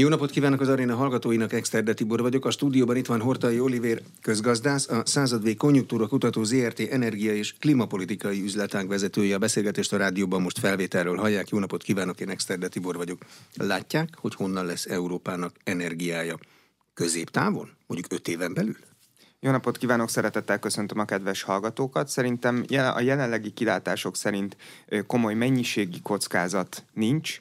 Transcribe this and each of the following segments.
Jó napot kívánok az aréna hallgatóinak, Exterde Tibor vagyok. A stúdióban itt van Hortai Olivér, közgazdász, a századvég konjunktúra kutató ZRT energia és klímapolitikai üzletánk vezetője. A beszélgetést a rádióban most felvételről hallják. Jó napot kívánok, én Exterde Tibor vagyok. Látják, hogy honnan lesz Európának energiája? Középtávon? Mondjuk öt éven belül? Jó napot kívánok, szeretettel köszöntöm a kedves hallgatókat. Szerintem a jelenlegi kilátások szerint komoly mennyiségi kockázat nincs.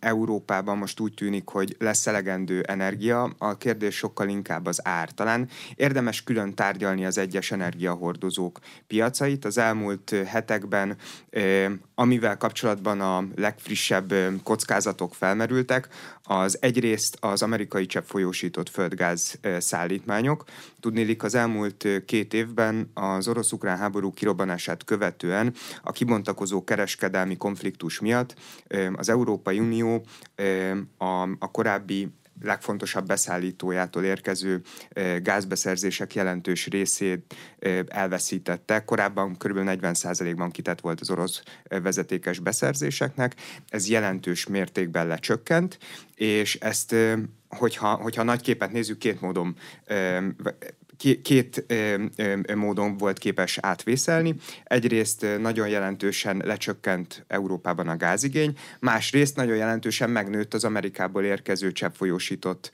Európában most úgy tűnik, hogy lesz elegendő energia. A kérdés sokkal inkább az ár. Talán érdemes külön tárgyalni az egyes energiahordozók piacait. Az elmúlt hetekben, amivel kapcsolatban a legfrissebb kockázatok felmerültek, az egyrészt az amerikai cseppfolyósított földgáz szállítmányok. Tudnélik, az elmúlt két évben az orosz-ukrán háború kirobbanását követően a kibontakozó kereskedelmi konfliktus miatt az Európai Unió a, a korábbi legfontosabb beszállítójától érkező gázbeszerzések jelentős részét elveszítette. Korábban kb. 40%-ban kitett volt az orosz vezetékes beszerzéseknek, ez jelentős mértékben lecsökkent, és ezt hogyha, hogyha nagy képet nézzük, két módon két módon volt képes átvészelni. Egyrészt nagyon jelentősen lecsökkent Európában a gázigény, másrészt nagyon jelentősen megnőtt az Amerikából érkező cseppfolyósított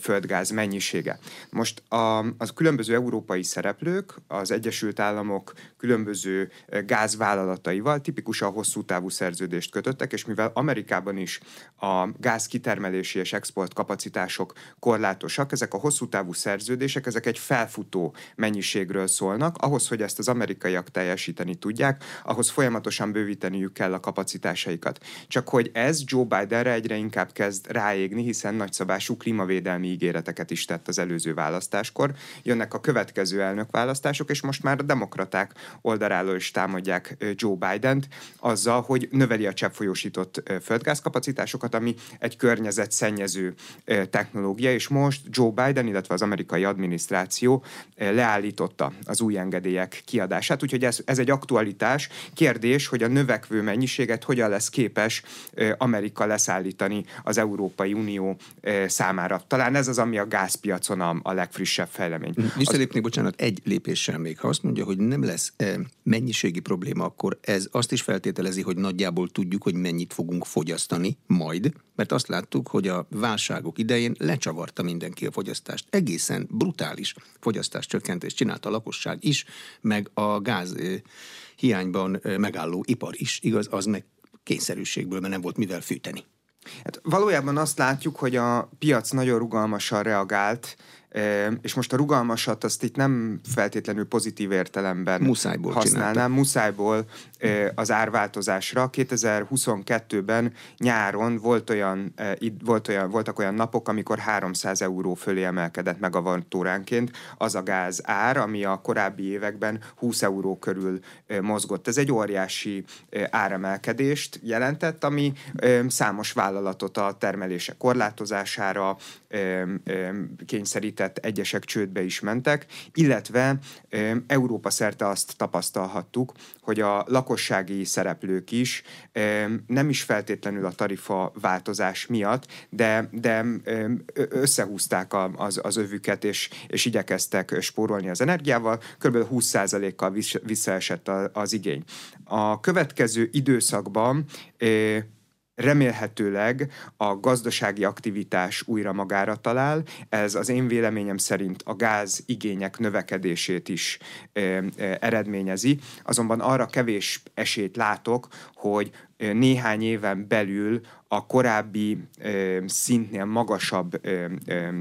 földgáz mennyisége. Most a, az különböző európai szereplők, az Egyesült Államok különböző gázvállalataival tipikusan hosszú távú szerződést kötöttek, és mivel Amerikában is a gáz kitermelési és export kapacitások korlátosak, ezek a hosszú távú szerződések, ezek egy fel felfutó mennyiségről szólnak. Ahhoz, hogy ezt az amerikaiak teljesíteni tudják, ahhoz folyamatosan bővíteniük kell a kapacitásaikat. Csak hogy ez Joe Bidenre egyre inkább kezd ráégni, hiszen nagyszabású klímavédelmi ígéreteket is tett az előző választáskor. Jönnek a következő elnökválasztások, és most már a demokraták oldaláról is támadják Joe Biden-t azzal, hogy növeli a cseppfolyósított földgázkapacitásokat, ami egy környezetszennyező technológia, és most Joe Biden, illetve az amerikai adminisztráció leállította az új engedélyek kiadását, úgyhogy ez, ez egy aktualitás. Kérdés, hogy a növekvő mennyiséget hogyan lesz képes Amerika leszállítani az Európai Unió számára. Talán ez az, ami a gázpiacon a, a legfrissebb fejlemény. Visszalépnék, bocsánat, egy lépéssel még. Ha azt mondja, hogy nem lesz mennyiségi probléma, akkor ez azt is feltételezi, hogy nagyjából tudjuk, hogy mennyit fogunk fogyasztani majd, mert azt láttuk, hogy a válságok idején lecsavarta mindenki a fogyasztást. Egészen brutális fogyasztás csökkentést csinált a lakosság is, meg a gáz hiányban megálló ipar is, igaz, az meg kényszerűségből, mert nem volt mivel fűteni. Hát valójában azt látjuk, hogy a piac nagyon rugalmasan reagált és most a rugalmasat azt itt nem feltétlenül pozitív értelemben muszájból használnám, csinálta. muszájból az árváltozásra. 2022-ben nyáron volt olyan, volt olyan, voltak olyan napok, amikor 300 euró fölé emelkedett meg a vantóránként az a gáz ár, ami a korábbi években 20 euró körül mozgott. Ez egy óriási áremelkedést jelentett, ami számos vállalatot a termelése korlátozására kényszerített említett egyesek csődbe is mentek, illetve Európa szerte azt tapasztalhattuk, hogy a lakossági szereplők is nem is feltétlenül a tarifa változás miatt, de, de összehúzták az, az övüket, és, és igyekeztek spórolni az energiával, kb. 20%-kal visszaesett az igény. A következő időszakban remélhetőleg a gazdasági aktivitás újra magára talál. Ez az én véleményem szerint a gáz igények növekedését is e, e, eredményezi, azonban arra kevés esélyt látok, hogy néhány éven belül a korábbi e, szintnél magasabb e, e,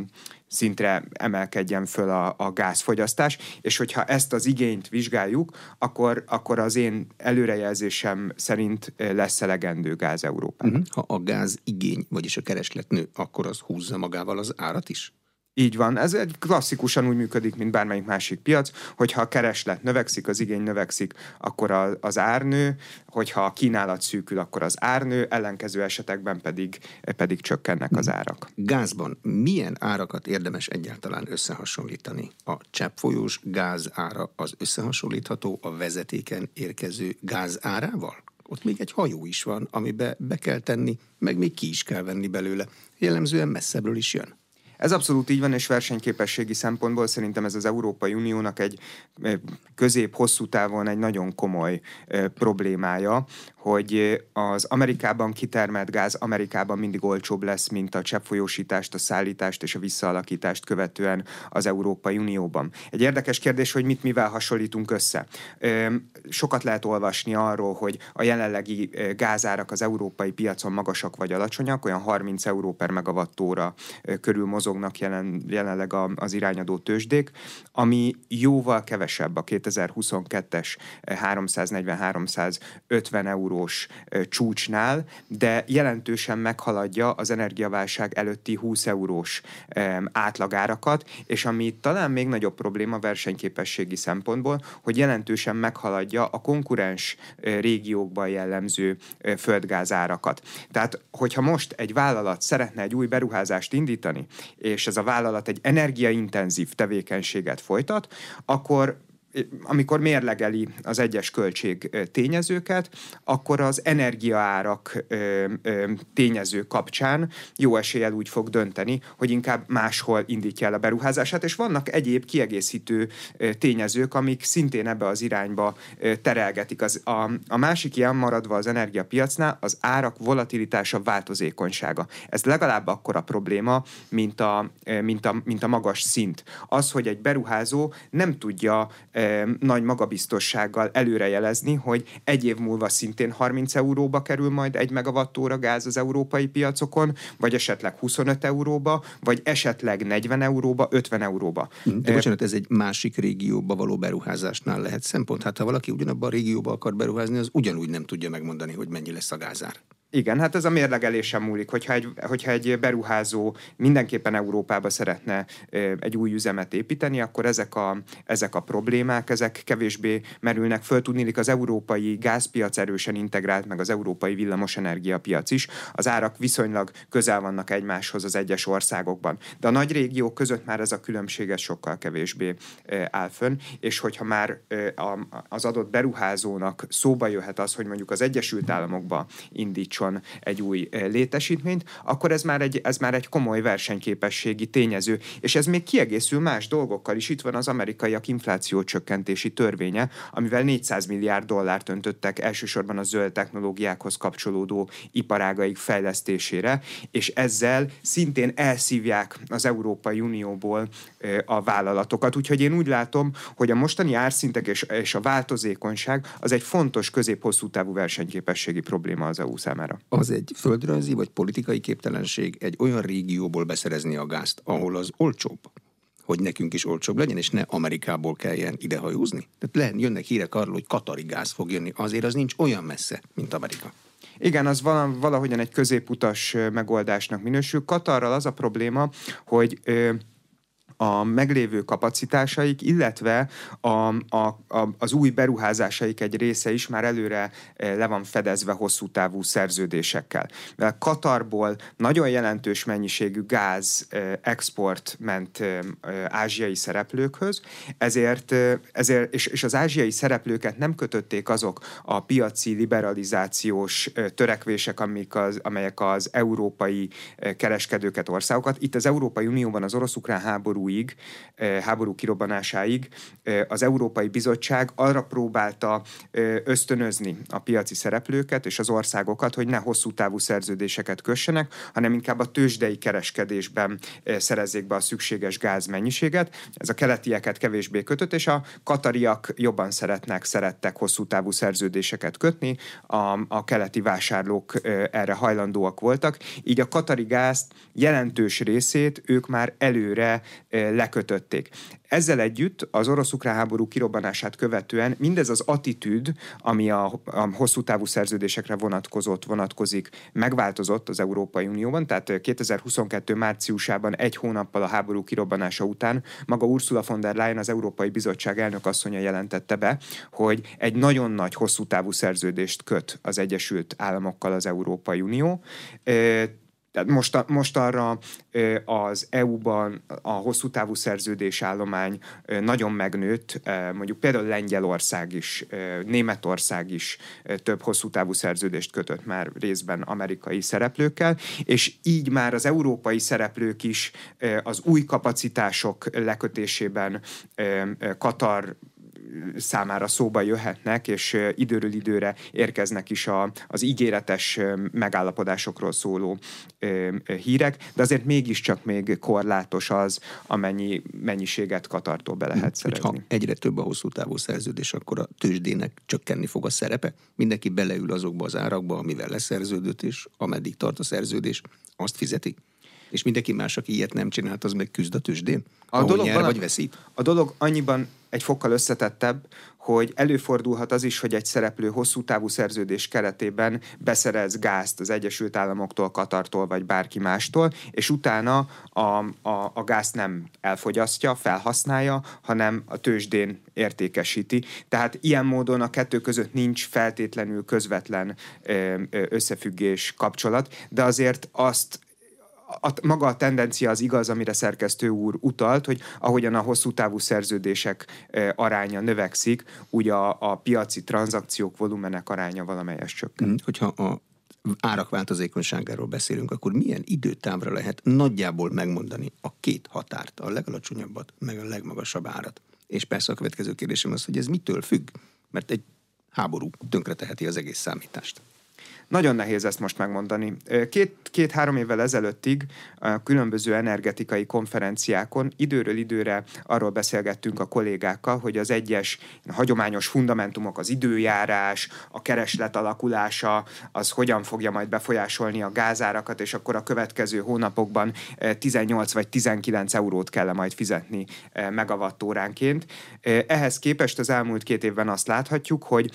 szintre emelkedjen föl a, a gázfogyasztás, és hogyha ezt az igényt vizsgáljuk, akkor, akkor az én előrejelzésem szerint lesz elegendő gáz Európában. Uh-huh. Ha a gáz igény, vagyis a kereslet nő, akkor az húzza magával az árat is? Így van. Ez egy klasszikusan úgy működik, mint bármelyik másik piac, hogyha a kereslet növekszik, az igény növekszik, akkor a, az árnő, hogyha a kínálat szűkül, akkor az árnő, ellenkező esetekben pedig, pedig csökkennek az árak. Gázban milyen árakat érdemes egyáltalán összehasonlítani? A cseppfolyós gáz ára az összehasonlítható a vezetéken érkező gáz árával? Ott még egy hajó is van, amibe be kell tenni, meg még ki is kell venni belőle. Jellemzően messzebbről is jön. Ez abszolút így van, és versenyképességi szempontból szerintem ez az Európai Uniónak egy közép-hosszú távon egy nagyon komoly problémája, hogy az Amerikában kitermelt gáz Amerikában mindig olcsóbb lesz, mint a cseppfolyósítást, a szállítást és a visszaalakítást követően az Európai Unióban. Egy érdekes kérdés, hogy mit mivel hasonlítunk össze. Sokat lehet olvasni arról, hogy a jelenlegi gázárak az európai piacon magasak vagy alacsonyak, olyan 30 euró per megawattóra körül mozognak jelen, jelenleg az irányadó tőzsdék, ami jóval kevesebb a 2022-es 340-350 euró eurós csúcsnál, de jelentősen meghaladja az energiaválság előtti 20 eurós átlagárakat, és ami talán még nagyobb probléma versenyképességi szempontból, hogy jelentősen meghaladja a konkurens régiókban jellemző földgázárakat. Tehát, hogyha most egy vállalat szeretne egy új beruházást indítani, és ez a vállalat egy energiaintenzív tevékenységet folytat, akkor amikor mérlegeli az egyes költség tényezőket, akkor az energiaárak tényező kapcsán jó eséllyel úgy fog dönteni, hogy inkább máshol indítja el a beruházását, és vannak egyéb kiegészítő tényezők, amik szintén ebbe az irányba terelgetik. Az, a, a másik ilyen maradva az energiapiacnál az árak volatilitása, változékonysága. Ez legalább akkora probléma, mint a, mint a, mint a magas szint. Az, hogy egy beruházó nem tudja nagy magabiztossággal előrejelezni, hogy egy év múlva szintén 30 euróba kerül majd egy megawattóra gáz az európai piacokon, vagy esetleg 25 euróba, vagy esetleg 40 euróba, 50 euróba. Hm, de bocsánat, ez egy másik régióba való beruházásnál lehet szempont. Hát ha valaki ugyanabban a régióba akar beruházni, az ugyanúgy nem tudja megmondani, hogy mennyi lesz a gázár. Igen, hát ez a mérlegelésen múlik. Hogyha egy, hogyha egy beruházó mindenképpen Európába szeretne egy új üzemet építeni, akkor ezek a, ezek a problémák, ezek kevésbé merülnek föl. Tudnélik az európai gázpiac erősen integrált, meg az európai villamosenergia piac is. Az árak viszonylag közel vannak egymáshoz az egyes országokban. De a nagy régiók között már ez a különbség ez sokkal kevésbé áll fönn, és hogyha már az adott beruházónak szóba jöhet az, hogy mondjuk az Egyesült Államokba indítson piacon egy új eh, létesítményt, akkor ez már egy, ez már egy komoly versenyképességi tényező. És ez még kiegészül más dolgokkal is. Itt van az amerikaiak infláció csökkentési törvénye, amivel 400 milliárd dollárt öntöttek elsősorban a zöld technológiákhoz kapcsolódó iparágaik fejlesztésére, és ezzel szintén elszívják az Európai Unióból eh, a vállalatokat. Úgyhogy én úgy látom, hogy a mostani árszintek és, és a változékonyság az egy fontos közép-hosszú távú versenyképességi probléma az EU számára számára. Az egy földrajzi vagy politikai képtelenség egy olyan régióból beszerezni a gázt, ahol az olcsóbb hogy nekünk is olcsóbb legyen, és ne Amerikából kelljen idehajózni. Tehát le, jönnek hírek arról, hogy katari gáz fog jönni, azért az nincs olyan messze, mint Amerika. Igen, az valahogyan egy középutas megoldásnak minősül. Katarral az a probléma, hogy a meglévő kapacitásaik, illetve a, a, a, az új beruházásaik egy része is már előre eh, le van fedezve hosszú távú szerződésekkel. Mivel Katarból nagyon jelentős mennyiségű gáz eh, export ment eh, ázsiai szereplőkhöz, ezért, ezért és, és az ázsiai szereplőket nem kötötték azok a piaci liberalizációs törekvések, amik az, amelyek az európai kereskedőket, országokat. Itt az Európai Unióban az orosz-ukrán háború háborúig, eh, háború kirobbanásáig eh, az Európai Bizottság arra próbálta eh, ösztönözni a piaci szereplőket és az országokat, hogy ne hosszú távú szerződéseket kössenek, hanem inkább a tőzsdei kereskedésben szerezzék be a szükséges gázmennyiséget. Ez a keletieket kevésbé kötött, és a katariak jobban szeretnek, szerettek hosszú távú szerződéseket kötni, a, a keleti vásárlók erre hajlandóak voltak, így a katari gázt jelentős részét ők már előre lekötötték. Ezzel együtt az orosz-ukrán háború kirobbanását követően mindez az attitűd, ami a, a hosszú távú szerződésekre vonatkozott, vonatkozik, megváltozott az Európai Unióban, tehát 2022. márciusában egy hónappal a háború kirobbanása után maga Ursula von der Leyen, az Európai Bizottság elnök asszonya jelentette be, hogy egy nagyon nagy hosszú távú szerződést köt az Egyesült Államokkal az Európai Unió Tehát most, most arra az EU-ban a hosszú távú szerződés állomány nagyon megnőtt, mondjuk például Lengyelország is, Németország is több hosszú távú szerződést kötött már részben amerikai szereplőkkel, és így már az európai szereplők is az új kapacitások lekötésében Katar számára szóba jöhetnek, és időről időre érkeznek is a, az ígéretes megállapodásokról szóló hírek, de azért mégiscsak még korlátos az, amennyi mennyiséget Katartól be lehet szerezni. Ha egyre több a hosszú távú szerződés, akkor a tőzsdének csökkenni fog a szerepe. Mindenki beleül azokba az árakba, amivel leszerződött, és ameddig tart a szerződés, azt fizeti és mindenki más, aki ilyet nem csinált, az meg küzd a tőzsdén, a dolog nyer, vagy veszít. A dolog annyiban egy fokkal összetettebb, hogy előfordulhat az is, hogy egy szereplő hosszú távú szerződés keretében beszerez gázt az Egyesült Államoktól, Katartól vagy bárki mástól, és utána a, a, a gázt nem elfogyasztja, felhasználja, hanem a tőzsdén értékesíti. Tehát ilyen módon a kettő között nincs feltétlenül közvetlen összefüggés, kapcsolat, de azért azt a, maga a tendencia az igaz, amire szerkesztő úr utalt, hogy ahogyan a hosszú távú szerződések e, aránya növekszik, úgy a, a piaci tranzakciók volumenek aránya valamelyes csökken. Mm, hogyha a árak változékonyságáról beszélünk, akkor milyen időtávra lehet nagyjából megmondani a két határt, a legalacsonyabbat, meg a legmagasabb árat? És persze a következő kérdésem az, hogy ez mitől függ? Mert egy háború tönkreteheti az egész számítást. Nagyon nehéz ezt most megmondani. Két, két-három évvel ezelőttig a különböző energetikai konferenciákon időről időre arról beszélgettünk a kollégákkal, hogy az egyes hagyományos fundamentumok, az időjárás, a kereslet alakulása, az hogyan fogja majd befolyásolni a gázárakat, és akkor a következő hónapokban 18 vagy 19 eurót kell majd fizetni megawattóránként. Ehhez képest az elmúlt két évben azt láthatjuk, hogy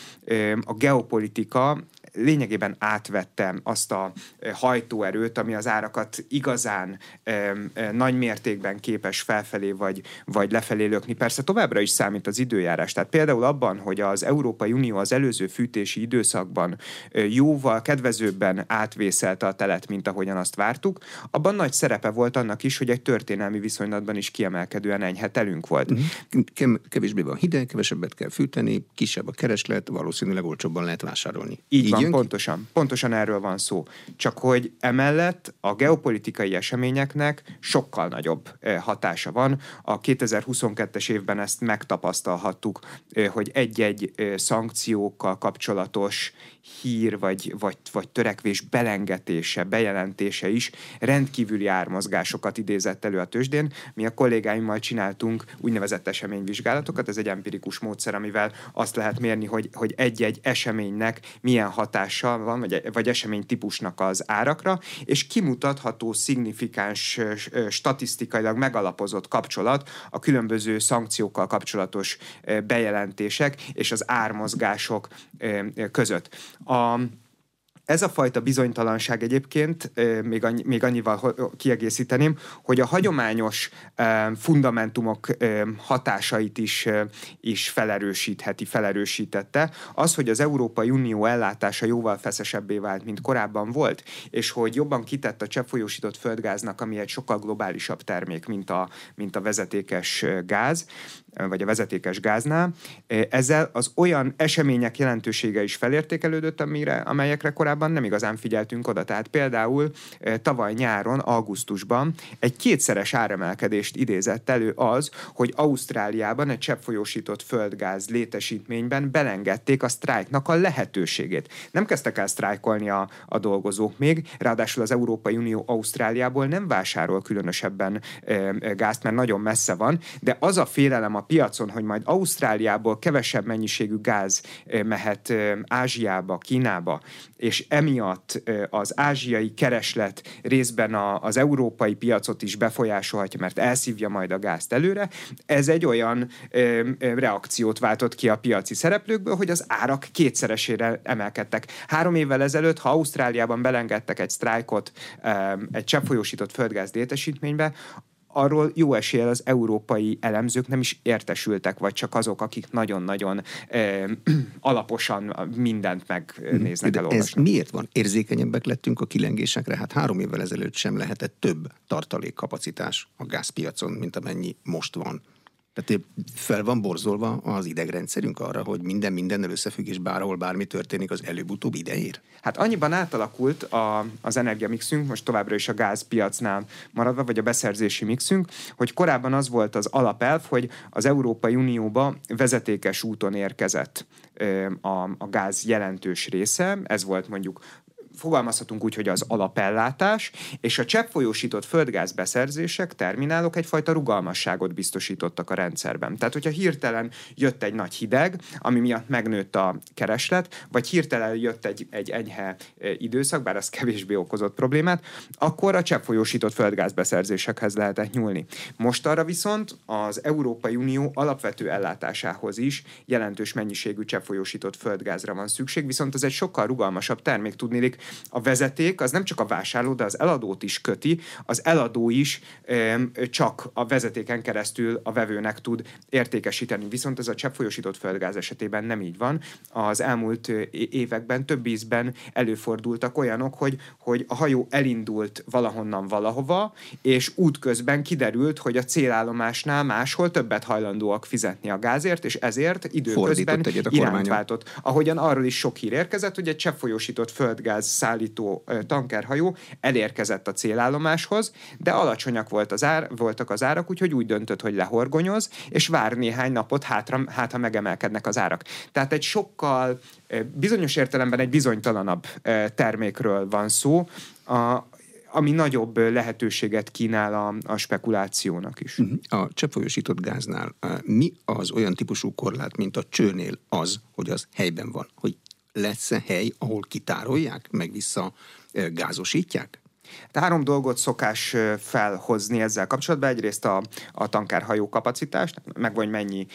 a geopolitika lényegében átvettem azt a hajtóerőt, ami az árakat igazán nagy mértékben képes felfelé vagy, vagy lefelé lökni. Persze továbbra is számít az időjárás. Tehát például abban, hogy az Európai Unió az előző fűtési időszakban jóval kedvezőbben átvészelte a telet, mint ahogyan azt vártuk, abban nagy szerepe volt annak is, hogy egy történelmi viszonylatban is kiemelkedően enyhe telünk volt. Mhm. Kevésbé van hideg, kevesebbet kell fűteni, kisebb a kereslet, valószínűleg olcsóbban lehet vásárolni. Így, Így van, van pontosan. Pontosan erről van szó. Csak hogy emellett a geopolitikai eseményeknek sokkal nagyobb hatása van. A 2022-es évben ezt megtapasztalhattuk, hogy egy-egy szankciókkal kapcsolatos hír vagy, vagy, vagy törekvés belengetése, bejelentése is rendkívüli ármozgásokat idézett elő a tőzsdén. Mi a kollégáimmal csináltunk úgynevezett eseményvizsgálatokat, ez egy empirikus módszer, amivel azt lehet mérni, hogy, hogy egy-egy eseménynek milyen hatása van, vagy, vagy esemény típusnak az árakra, és kimutatható szignifikáns statisztikailag megalapozott kapcsolat a különböző szankciókkal kapcsolatos bejelentések és az ármozgások között. A, ez a fajta bizonytalanság egyébként, még, annyi, még annyival kiegészíteném, hogy a hagyományos fundamentumok hatásait is, is felerősítheti, felerősítette. Az, hogy az Európai Unió ellátása jóval feszesebbé vált, mint korábban volt, és hogy jobban kitett a cseppfolyósított földgáznak, ami egy sokkal globálisabb termék, mint a, mint a vezetékes gáz, vagy a vezetékes gáznál. Ezzel az olyan események jelentősége is felértékelődött, amire, amelyekre korábban nem igazán figyeltünk oda. Tehát például tavaly nyáron, augusztusban egy kétszeres áremelkedést idézett elő az, hogy Ausztráliában egy cseppfolyósított földgáz létesítményben belengedték a sztrájknak a lehetőségét. Nem kezdtek el sztrájkolni a, a dolgozók még, ráadásul az Európai Unió Ausztráliából nem vásárol különösebben e, gázt, mert nagyon messze van, de az a félelem a piacon, hogy majd Ausztráliából kevesebb mennyiségű gáz mehet Ázsiába, Kínába, és emiatt az ázsiai kereslet részben az európai piacot is befolyásolhatja, mert elszívja majd a gázt előre, ez egy olyan reakciót váltott ki a piaci szereplőkből, hogy az árak kétszeresére emelkedtek. Három évvel ezelőtt, ha Ausztráliában belengedtek egy sztrájkot egy cseppfolyósított földgáz létesítménybe, arról jó eséllyel az európai elemzők nem is értesültek, vagy csak azok, akik nagyon-nagyon eh, alaposan mindent megnéznek, De ez miért van? Érzékenyebbek lettünk a kilengésekre? Hát három évvel ezelőtt sem lehetett több tartalékkapacitás a gázpiacon, mint amennyi most van. Tehát fel van borzolva az idegrendszerünk arra, hogy minden mindennel összefügg, és bárhol bármi történik, az előbb-utóbb ideér? Hát annyiban átalakult a, az energiamixünk, most továbbra is a gázpiacnál maradva, vagy a beszerzési mixünk, hogy korábban az volt az alapelv, hogy az Európai Unióba vezetékes úton érkezett a, a gáz jelentős része, ez volt mondjuk fogalmazhatunk úgy, hogy az alapellátás, és a cseppfolyósított földgázbeszerzések, terminálok egyfajta rugalmasságot biztosítottak a rendszerben. Tehát, hogyha hirtelen jött egy nagy hideg, ami miatt megnőtt a kereslet, vagy hirtelen jött egy, egy enyhe e, időszak, bár ez kevésbé okozott problémát, akkor a cseppfolyósított földgázbeszerzésekhez lehetett nyúlni. Most arra viszont az Európai Unió alapvető ellátásához is jelentős mennyiségű cseppfolyósított földgázra van szükség, viszont ez egy sokkal rugalmasabb termék, tudnélik a vezeték az nem csak a vásárló, de az eladót is köti, az eladó is csak a vezetéken keresztül a vevőnek tud értékesíteni. Viszont ez a cseppfolyósított földgáz esetében nem így van. Az elmúlt években több ízben előfordultak olyanok, hogy, hogy a hajó elindult valahonnan valahova, és útközben kiderült, hogy a célállomásnál máshol többet hajlandóak fizetni a gázért, és ezért időközben irányt váltott. Ahogyan arról is sok hír érkezett, hogy egy cseppfolyósított földgáz szállító tankerhajó elérkezett a célállomáshoz, de alacsonyak volt az ár, voltak az árak, úgyhogy úgy döntött, hogy lehorgonyoz, és vár néhány napot, hátra, hát ha megemelkednek az árak. Tehát egy sokkal bizonyos értelemben egy bizonytalanabb termékről van szó, a, ami nagyobb lehetőséget kínál a, a spekulációnak is. Mhm. A cseppfolyósított gáznál mi az olyan típusú korlát, mint a csőnél az, hogy az helyben van, hogy lesz-e hely, ahol kitárolják, meg vissza gázosítják? De három dolgot szokás felhozni ezzel kapcsolatban. Egyrészt a, a tankerhajó kapacitást, meg vagy mennyi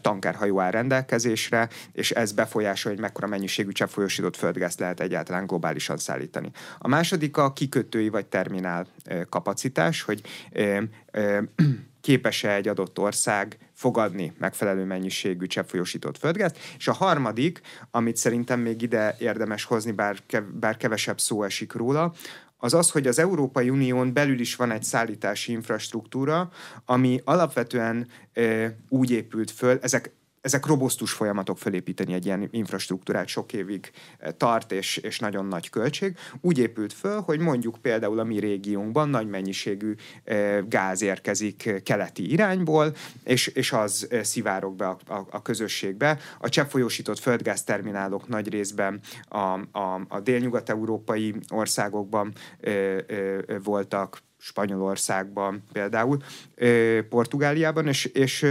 tankerhajó áll rendelkezésre, és ez befolyásolja, hogy mekkora mennyiségű cseppfolyósított földgázt lehet egyáltalán globálisan szállítani. A második a kikötői vagy terminál kapacitás, hogy képes-e egy adott ország fogadni megfelelő mennyiségű cseppfolyósított földgázt, és a harmadik, amit szerintem még ide érdemes hozni, bár, bár kevesebb szó esik róla, az az, hogy az Európai Unión belül is van egy szállítási infrastruktúra, ami alapvetően e, úgy épült föl, ezek ezek robosztus folyamatok felépíteni egy ilyen infrastruktúrát sok évig eh, tart, és, és nagyon nagy költség. Úgy épült föl, hogy mondjuk például a mi régiónkban nagy mennyiségű eh, gáz érkezik eh, keleti irányból, és, és az szivárok be a, a, a közösségbe. A cseppfolyósított földgázterminálok nagy részben a, a, a délnyugat-európai országokban ö, ö, voltak, Spanyolországban például, ö, Portugáliában, és, és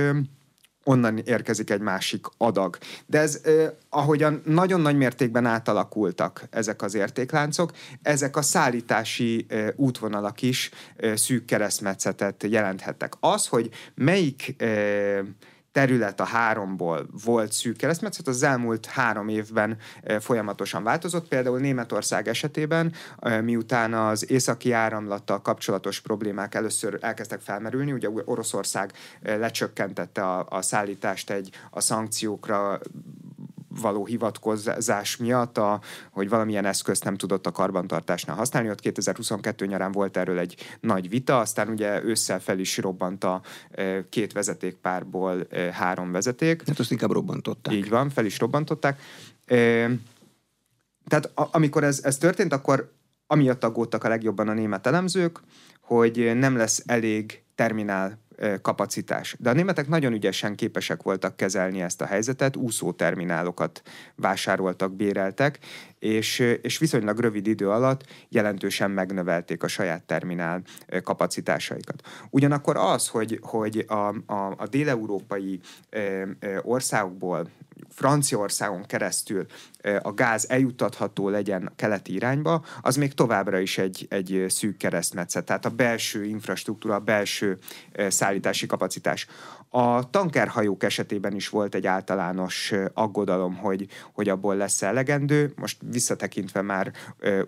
onnan érkezik egy másik adag. De ez, eh, ahogyan nagyon nagy mértékben átalakultak ezek az értékláncok, ezek a szállítási eh, útvonalak is eh, szűk keresztmetszetet jelenthettek. Az, hogy melyik eh, terület a háromból volt szűk keresztmetszet, az elmúlt három évben folyamatosan változott. Például Németország esetében, miután az északi áramlattal kapcsolatos problémák először elkezdtek felmerülni, ugye Oroszország lecsökkentette a, a szállítást egy a szankciókra való hivatkozás miatt, a, hogy valamilyen eszközt nem tudott a karbantartásnál használni. Ott 2022 nyarán volt erről egy nagy vita, aztán ugye ősszel fel is robbant a két vezetékpárból három vezeték. Hát azt inkább robbantották. Így van, fel is robbantották. Tehát a, amikor ez, ez történt, akkor amiatt aggódtak a legjobban a német elemzők, hogy nem lesz elég terminál kapacitás. De a németek nagyon ügyesen képesek voltak kezelni ezt a helyzetet, úszóterminálokat vásároltak, béreltek, és, és viszonylag rövid idő alatt jelentősen megnövelték a saját terminál kapacitásaikat. Ugyanakkor az, hogy, hogy a, a, a déleurópai országokból Franciaországon keresztül a gáz eljuttatható legyen keleti irányba, az még továbbra is egy, egy szűk keresztmetszet. Tehát a belső infrastruktúra, a belső szállítási kapacitás. A tankerhajók esetében is volt egy általános aggodalom, hogy, hogy abból lesz elegendő. Most visszatekintve már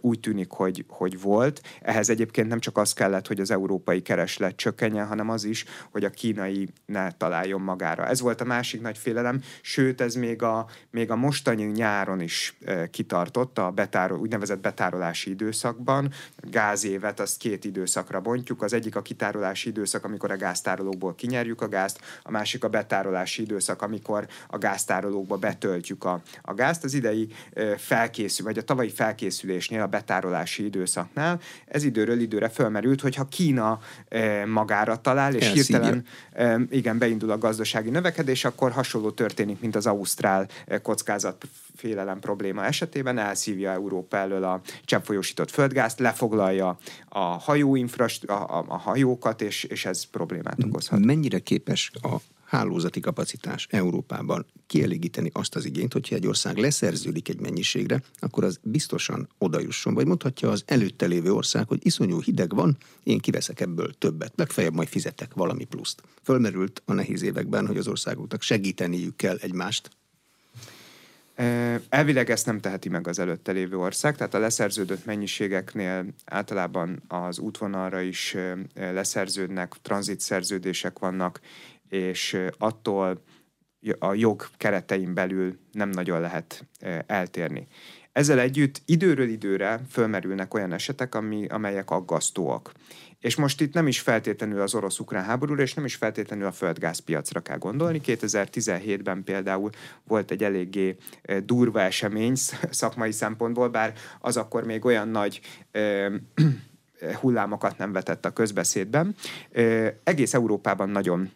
úgy tűnik, hogy, hogy volt. Ehhez egyébként nem csak az kellett, hogy az európai kereslet csökkenjen, hanem az is, hogy a kínai ne találjon magára. Ez volt a másik nagy félelem, sőt ez még a, még a mostani nyáron is kitartott, a betárol, úgynevezett betárolási időszakban. Gázévet azt két időszakra bontjuk. Az egyik a kitárolási időszak, amikor a gáztárolókból kinyerjük a gázt, a másik a betárolási időszak, amikor a gáztárolókba betöltjük a, a gázt. Az idei felkészül, vagy a tavalyi felkészülésnél, a betárolási időszaknál ez időről időre fölmerült, hogyha Kína magára talál, és Elszívja. hirtelen igen, beindul a gazdasági növekedés, akkor hasonló történik, mint az Ausztrál kockázat félelem probléma esetében elszívja Európa elől a cseppfolyósított földgázt, lefoglalja a, hajó a, a, a hajókat, és, és ez problémát okozhat. Mennyire képes a hálózati kapacitás Európában kielégíteni azt az igényt, hogyha egy ország leszerződik egy mennyiségre, akkor az biztosan odajusson. Vagy mondhatja az előtte lévő ország, hogy iszonyú hideg van, én kiveszek ebből többet, legfeljebb majd fizetek valami pluszt. Fölmerült a nehéz években, hogy az országoknak segíteniük kell egymást, Elvileg ezt nem teheti meg az előtte lévő ország, tehát a leszerződött mennyiségeknél általában az útvonalra is leszerződnek, tranzitszerződések vannak, és attól a jog keretein belül nem nagyon lehet eltérni. Ezzel együtt időről időre fölmerülnek olyan esetek, ami, amelyek aggasztóak. És most itt nem is feltétlenül az orosz-ukrán háborúra, és nem is feltétlenül a földgázpiacra kell gondolni. 2017-ben például volt egy eléggé durva esemény szakmai szempontból, bár az akkor még olyan nagy hullámokat nem vetett a közbeszédben. Egész Európában nagyon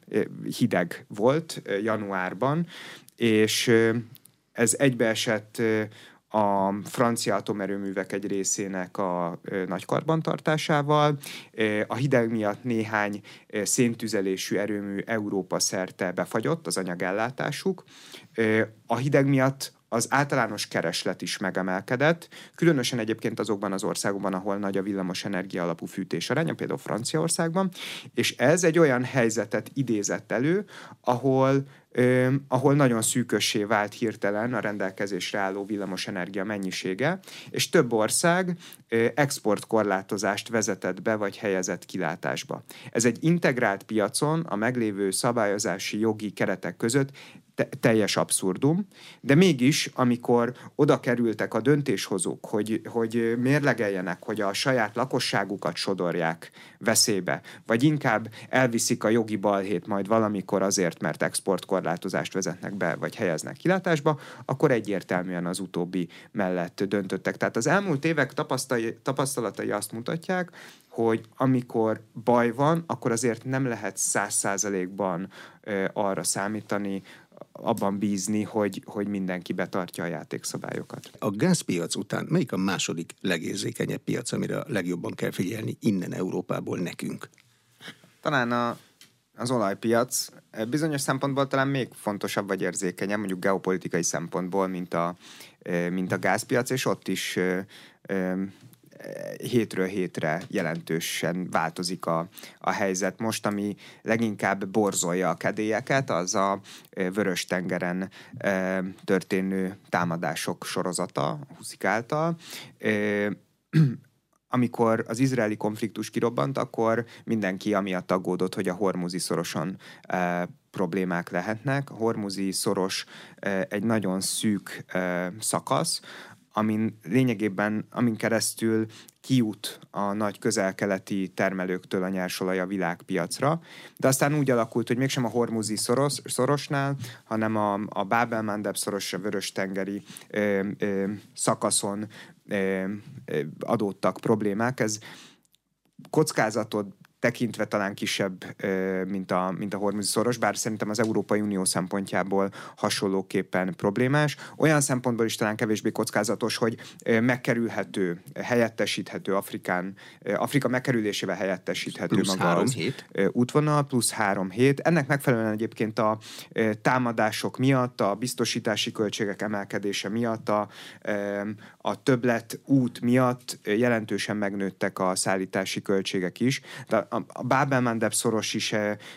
hideg volt januárban, és ez egybeesett a francia atomerőművek egy részének a nagy karbantartásával. A hideg miatt néhány széntüzelésű erőmű Európa szerte befagyott, az anyagellátásuk. A hideg miatt az általános kereslet is megemelkedett, különösen egyébként azokban az országokban, ahol nagy a villamos energia alapú fűtés aránya, például Franciaországban, és ez egy olyan helyzetet idézett elő, ahol ahol nagyon szűkössé vált hirtelen a rendelkezésre álló villamosenergia mennyisége, és több ország exportkorlátozást vezetett be, vagy helyezett kilátásba. Ez egy integrált piacon a meglévő szabályozási jogi keretek között te- teljes abszurdum, de mégis, amikor oda kerültek a döntéshozók, hogy, hogy mérlegeljenek, hogy a saját lakosságukat sodorják veszélybe, vagy inkább elviszik a jogi balhét majd valamikor azért, mert exportkorlátozást vezetnek be, vagy helyeznek kilátásba, akkor egyértelműen az utóbbi mellett döntöttek. Tehát az elmúlt évek tapasztalatai azt mutatják, hogy amikor baj van, akkor azért nem lehet száz százalékban arra számítani, abban bízni, hogy, hogy mindenki betartja a játékszabályokat. A gázpiac után melyik a második legérzékenyebb piac, amire a legjobban kell figyelni innen Európából nekünk? Talán a, az olajpiac bizonyos szempontból talán még fontosabb vagy érzékenyebb, mondjuk geopolitikai szempontból, mint a, mint a gázpiac, és ott is hétről hétre jelentősen változik a, a helyzet. Most, ami leginkább borzolja a kedélyeket, az a vörös tengeren történő támadások sorozata, Huszik által amikor az izraeli konfliktus kirobbant, akkor mindenki amiatt aggódott, hogy a hormuzi szoroson problémák lehetnek. A hormuzi szoros egy nagyon szűk szakasz, amin lényegében, amin keresztül kijut a nagy közel-keleti termelőktől a nyersolaj a világpiacra, de aztán úgy alakult, hogy mégsem a hormuzi szoros, szorosnál, hanem a, a Bábel-Mandeb szoros, a vörös-tengeri ö, ö, szakaszon ö, ö, adódtak problémák. Ez kockázatot tekintve talán kisebb, mint a, mint a hormuzi szoros, bár szerintem az Európai Unió szempontjából hasonlóképpen problémás. Olyan szempontból is talán kevésbé kockázatos, hogy megkerülhető, helyettesíthető Afrikán, Afrika megkerülésével helyettesíthető plusz maga három az hét. útvonal, plusz három hét. Ennek megfelelően egyébként a támadások miatt, a biztosítási költségek emelkedése miatt, a, a többlet út miatt jelentősen megnőttek a szállítási költségek is. De a Bábel-Mandeb szoros is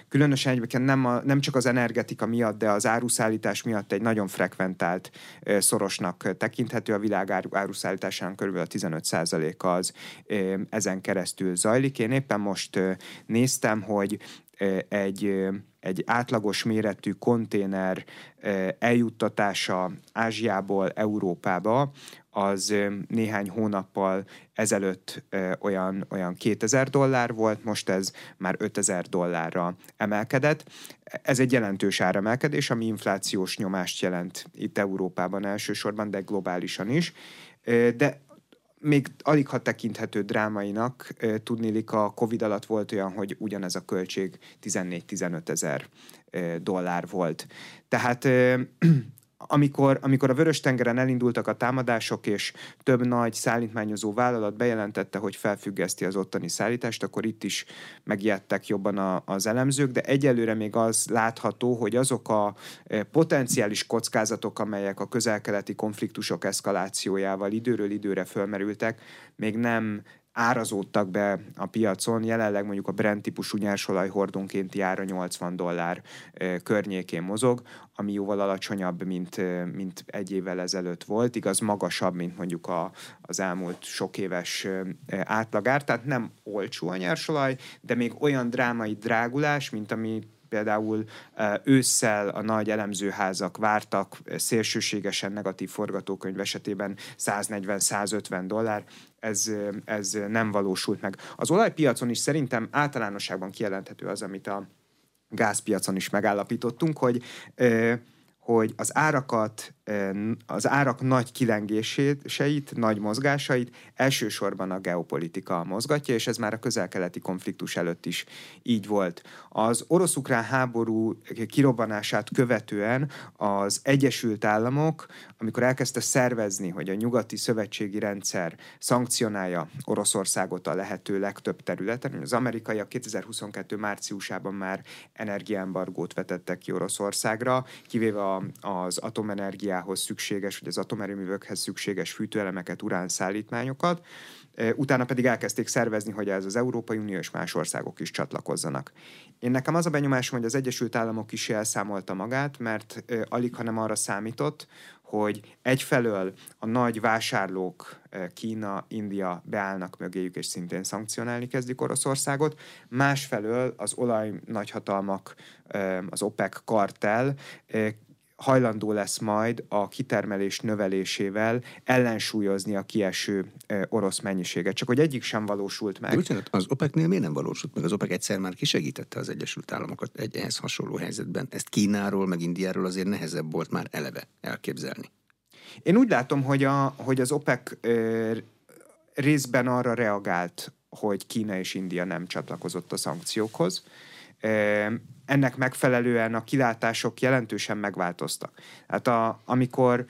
különösen egyébként nem, a, nem csak az energetika miatt, de az áruszállítás miatt egy nagyon frekventált szorosnak tekinthető. A világ áruszállításának kb. a 15%-a az ezen keresztül zajlik. Én éppen most néztem, hogy egy, egy átlagos méretű konténer eljuttatása Ázsiából Európába, az néhány hónappal ezelőtt olyan, olyan 2000 dollár volt, most ez már 5000 dollárra emelkedett. Ez egy jelentős áremelkedés, ami inflációs nyomást jelent itt Európában elsősorban, de globálisan is. De még alig ha tekinthető drámainak, tudnélik a Covid alatt volt olyan, hogy ugyanez a költség 14-15 ezer dollár volt. Tehát amikor, amikor a Vörös-tengeren elindultak a támadások, és több nagy szállítmányozó vállalat bejelentette, hogy felfüggeszti az ottani szállítást, akkor itt is megijedtek jobban a, az elemzők, de egyelőre még az látható, hogy azok a e, potenciális kockázatok, amelyek a közelkeleti konfliktusok eszkalációjával időről időre fölmerültek, még nem árazódtak be a piacon. Jelenleg mondjuk a Brent típusú nyersolaj hordonkénti ára 80 dollár környékén mozog, ami jóval alacsonyabb, mint, mint egy évvel ezelőtt volt. Igaz, magasabb, mint mondjuk a, az elmúlt sok éves átlagár, tehát nem olcsó a nyersolaj, de még olyan drámai drágulás, mint ami például ősszel a nagy elemzőházak vártak szélsőségesen negatív forgatókönyv esetében 140-150 dollár, ez, ez nem valósult meg. Az olajpiacon is szerintem általánosságban kijelenthető az, amit a gázpiacon is megállapítottunk, hogy hogy az árakat, az árak nagy kilengéseit, nagy mozgásait elsősorban a geopolitika mozgatja, és ez már a közel-keleti konfliktus előtt is így volt. Az orosz-ukrán háború kirobbanását követően az Egyesült Államok, amikor elkezdte szervezni, hogy a nyugati szövetségi rendszer szankcionálja Oroszországot a lehető legtöbb területen, az amerikaiak 2022 márciusában már energiaembargót vetettek ki Oroszországra, kivéve az atomenergiához szükséges, vagy az atomerőművekhez szükséges fűtőelemeket, uránszállítmányokat, utána pedig elkezdték szervezni, hogy ez az Európai Unió és más országok is csatlakozzanak. Én nekem az a benyomásom, hogy az Egyesült Államok is elszámolta magát, mert alig, hanem arra számított, hogy egyfelől a nagy vásárlók Kína, India beállnak mögéjük, és szintén szankcionálni kezdik Oroszországot, másfelől az olaj nagyhatalmak, az OPEC kartel hajlandó lesz majd a kitermelés növelésével ellensúlyozni a kieső orosz mennyiséget. Csak hogy egyik sem valósult meg. De az OPEC-nél miért nem valósult meg? Az OPEC egyszer már kisegítette az Egyesült Államokat egy ehhez hasonló helyzetben. Ezt Kínáról, meg Indiáról azért nehezebb volt már eleve elképzelni. Én úgy látom, hogy, a, hogy az OPEC ö, részben arra reagált, hogy Kína és India nem csatlakozott a szankciókhoz ennek megfelelően a kilátások jelentősen megváltoztak. Hát a, amikor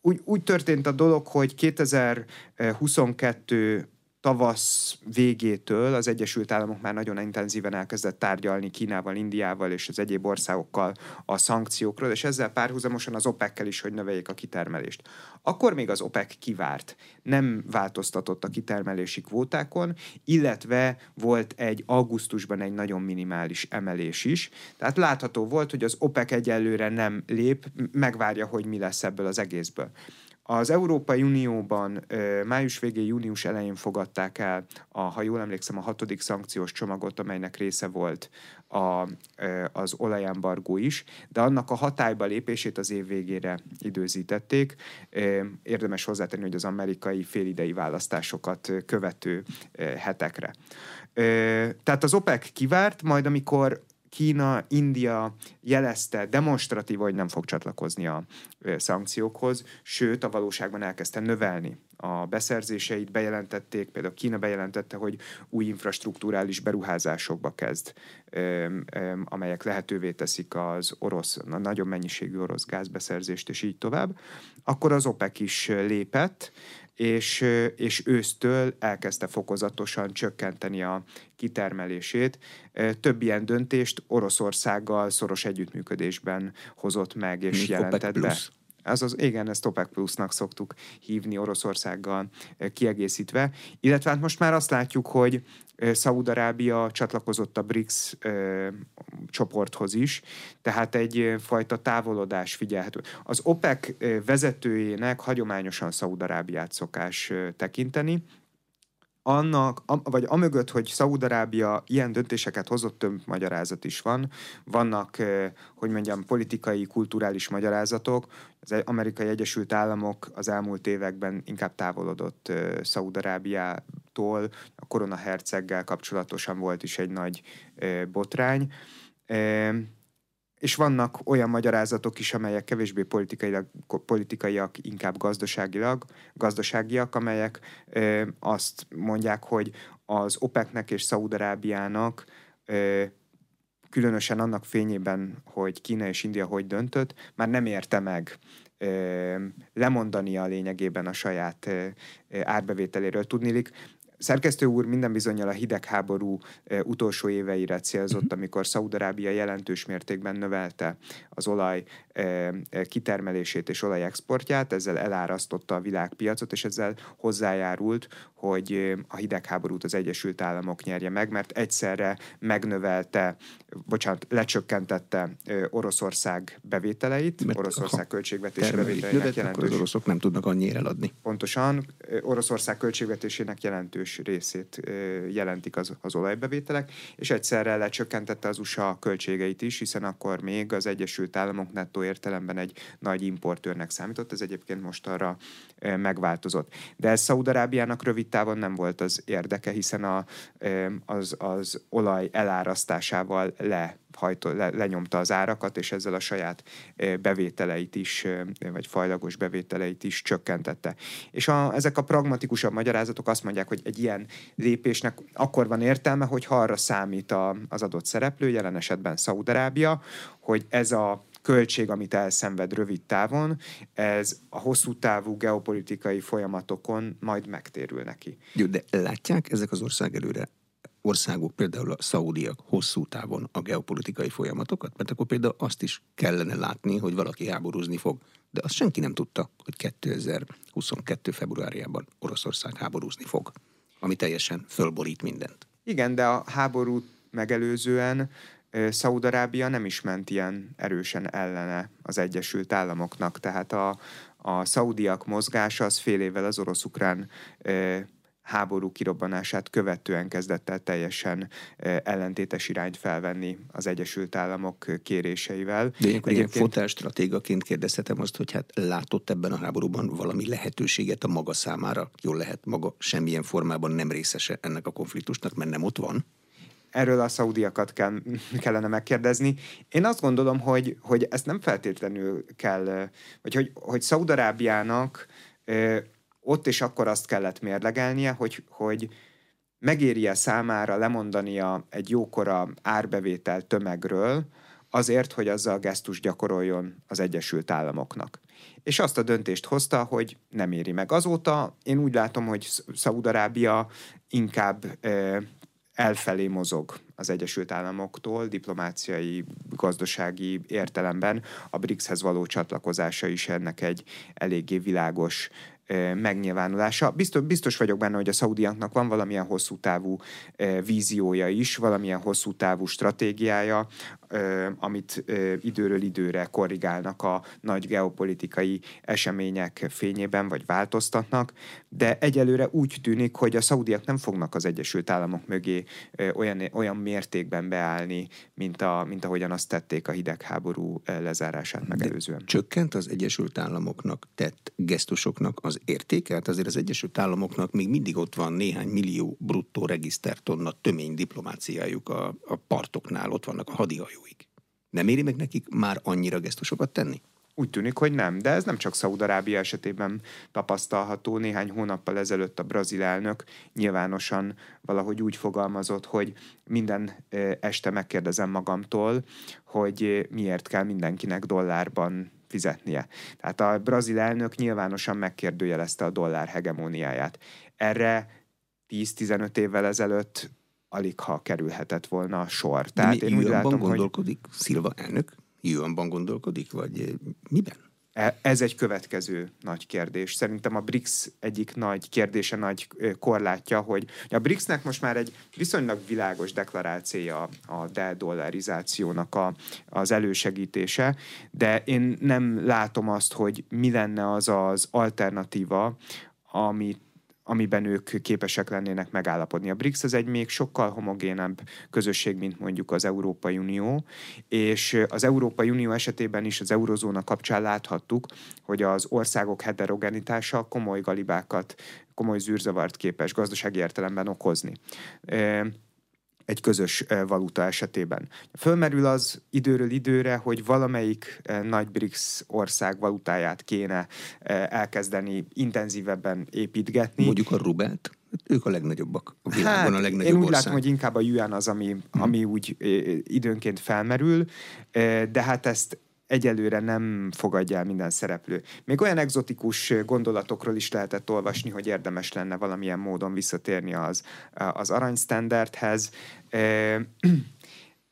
úgy, úgy történt a dolog, hogy 2022 tavasz végétől az Egyesült Államok már nagyon intenzíven elkezdett tárgyalni Kínával, Indiával és az egyéb országokkal a szankciókról, és ezzel párhuzamosan az OPEC-kel is, hogy növeljék a kitermelést. Akkor még az OPEC kivárt, nem változtatott a kitermelési kvótákon, illetve volt egy augusztusban egy nagyon minimális emelés is. Tehát látható volt, hogy az OPEC egyelőre nem lép, megvárja, hogy mi lesz ebből az egészből. Az Európai Unióban május végén, június elején fogadták el, a, ha jól emlékszem, a hatodik szankciós csomagot, amelynek része volt a, az olajembargó is, de annak a hatályba lépését az év végére időzítették. Érdemes hozzátenni, hogy az amerikai félidei választásokat követő hetekre. Tehát az OPEC kivárt, majd amikor Kína, India jelezte demonstratív, hogy nem fog csatlakozni a szankciókhoz, sőt a valóságban elkezdte növelni a beszerzéseit, bejelentették, például Kína bejelentette, hogy új infrastruktúrális beruházásokba kezd, amelyek lehetővé teszik az orosz, a nagyobb mennyiségű orosz gázbeszerzést, és így tovább. Akkor az OPEC is lépett, és, és ősztől elkezdte fokozatosan csökkenteni a kitermelését. Több ilyen döntést Oroszországgal szoros együttműködésben hozott meg és Még jelentett be. Ez az, igen, ezt OPEC Plusnak szoktuk hívni Oroszországgal kiegészítve. Illetve hát most már azt látjuk, hogy Szaúd-Arábia csatlakozott a BRICS csoporthoz is, tehát egy fajta távolodás figyelhető. Az OPEC vezetőjének hagyományosan Szaúd-Arábiát szokás tekinteni, annak, vagy amögött, hogy Szaúd-Arábia ilyen döntéseket hozott, több magyarázat is van. Vannak, hogy mondjam, politikai, kulturális magyarázatok. Az Amerikai Egyesült Államok az elmúlt években inkább távolodott Szaúd-Arábiától. A koronaherceggel kapcsolatosan volt is egy nagy botrány és vannak olyan magyarázatok is, amelyek kevésbé politikailag, politikaiak, inkább gazdaságilag, gazdaságiak, amelyek ö, azt mondják, hogy az OPEC-nek és Szaúd-Arábiának különösen annak fényében, hogy Kína és India hogy döntött, már nem érte meg lemondani a lényegében a saját árbevételéről. Tudnilik, Szerkesztő úr minden bizonyal a hidegháború utolsó éveire célzott, uh-huh. amikor Szaudarábia jelentős mértékben növelte az olaj kitermelését és olajexportját, ezzel elárasztotta a világpiacot, és ezzel hozzájárult, hogy a hidegháborút az Egyesült Államok nyerje meg, mert egyszerre megnövelte, bocsánat, lecsökkentette Oroszország bevételeit, mert Oroszország költségvetési bevételeinek jelentős. az oroszok nem tudnak annyira eladni. Pontosan, Oroszország költségvetésének jelentős részét jelentik az, az olajbevételek, és egyszerre lecsökkentette az USA költségeit is, hiszen akkor még az Egyesült Államok nettó értelemben egy nagy importőrnek számított, ez egyébként most arra megváltozott. De ez Szaudarábiának rövid távon nem volt az érdeke, hiszen a, az, az olaj elárasztásával le hajtó, le, lenyomta az árakat, és ezzel a saját bevételeit is, vagy fajlagos bevételeit is csökkentette. És a, ezek a pragmatikusabb magyarázatok azt mondják, hogy egy ilyen lépésnek akkor van értelme, hogy ha arra számít a, az adott szereplő, jelen esetben Szaudarábia, hogy ez a költség, amit elszenved rövid távon, ez a hosszú távú geopolitikai folyamatokon majd megtérül neki. Jó, de látják ezek az ország előre országok, például a szaudiak hosszú távon a geopolitikai folyamatokat? Mert akkor például azt is kellene látni, hogy valaki háborúzni fog. De azt senki nem tudta, hogy 2022. februárjában Oroszország háborúzni fog, ami teljesen fölborít mindent. Igen, de a háborút megelőzően Szaúd-Arábia nem is ment ilyen erősen ellene az Egyesült Államoknak, tehát a, a szaudiak mozgása az fél évvel az orosz-ukrán háború kirobbanását követően kezdett el teljesen ellentétes irányt felvenni az Egyesült Államok kéréseivel. De ilyenkor Egyébként... ilyen fotelstratégaként kérdezhetem azt, hogy hát látott ebben a háborúban valami lehetőséget a maga számára? Jól lehet maga semmilyen formában nem részese ennek a konfliktusnak, mert nem ott van? erről a szaudiakat kell, kellene megkérdezni. Én azt gondolom, hogy, hogy ezt nem feltétlenül kell, vagy hogy, hogy Szaudarábiának ott és akkor azt kellett mérlegelnie, hogy, hogy megéri-e számára lemondania egy jókora árbevétel tömegről, azért, hogy azzal gesztus gyakoroljon az Egyesült Államoknak. És azt a döntést hozta, hogy nem éri meg. Azóta én úgy látom, hogy Szaúd-Arábia inkább elfelé mozog az Egyesült Államoktól, diplomáciai, gazdasági értelemben a BRICS-hez való csatlakozása is ennek egy eléggé világos megnyilvánulása. Biztos, biztos vagyok benne, hogy a szaudiaknak van valamilyen hosszú távú víziója is, valamilyen hosszú távú stratégiája, amit időről időre korrigálnak a nagy geopolitikai események fényében, vagy változtatnak, de egyelőre úgy tűnik, hogy a szaudiak nem fognak az Egyesült Államok mögé olyan, olyan mértékben beállni, mint, a, mint ahogyan azt tették a hidegháború lezárását megelőzően. De csökkent az Egyesült Államoknak tett gesztusoknak az értéke? Hát azért az Egyesült Államoknak még mindig ott van néhány millió bruttó regisztertonna tömény diplomáciájuk a, a partoknál, ott vannak a hadihajóik. Nem éri meg nekik már annyira gesztusokat tenni? Úgy tűnik, hogy nem, de ez nem csak Szaúd-Arábia esetében tapasztalható. Néhány hónappal ezelőtt a brazil elnök nyilvánosan valahogy úgy fogalmazott, hogy minden este megkérdezem magamtól, hogy miért kell mindenkinek dollárban fizetnie. Tehát a brazil elnök nyilvánosan megkérdőjelezte a dollár hegemóniáját. Erre 10-15 évvel ezelőtt alig ha kerülhetett volna a sor. Tehát én úgy látom, gondolkodik hogy... Szilva elnök? Yuanban gondolkodik, vagy eh, miben? E, ez egy következő nagy kérdés. Szerintem a BRICS egyik nagy kérdése, nagy korlátja, hogy a BRICS-nek most már egy viszonylag világos deklarációja a dedollarizációnak a, az elősegítése, de én nem látom azt, hogy mi lenne az az alternatíva, amit amiben ők képesek lennének megállapodni. A BRICS az egy még sokkal homogénebb közösség, mint mondjuk az Európai Unió, és az Európai Unió esetében is az eurozóna kapcsán láthattuk, hogy az országok heterogenitása komoly galibákat, komoly zűrzavart képes gazdasági értelemben okozni egy közös valuta esetében. Fölmerül az időről időre, hogy valamelyik nagy BRICS ország valutáját kéne elkezdeni intenzívebben építgetni. Mondjuk a rubelt? Ők a legnagyobbak a világon, hát, a legnagyobb Én úgy ország. látom, hogy inkább a yuan az, ami, hmm. ami úgy időnként felmerül, de hát ezt egyelőre nem fogadja el minden szereplő. Még olyan egzotikus gondolatokról is lehetett olvasni, hogy érdemes lenne valamilyen módon visszatérni az, az aranysztenderdhez.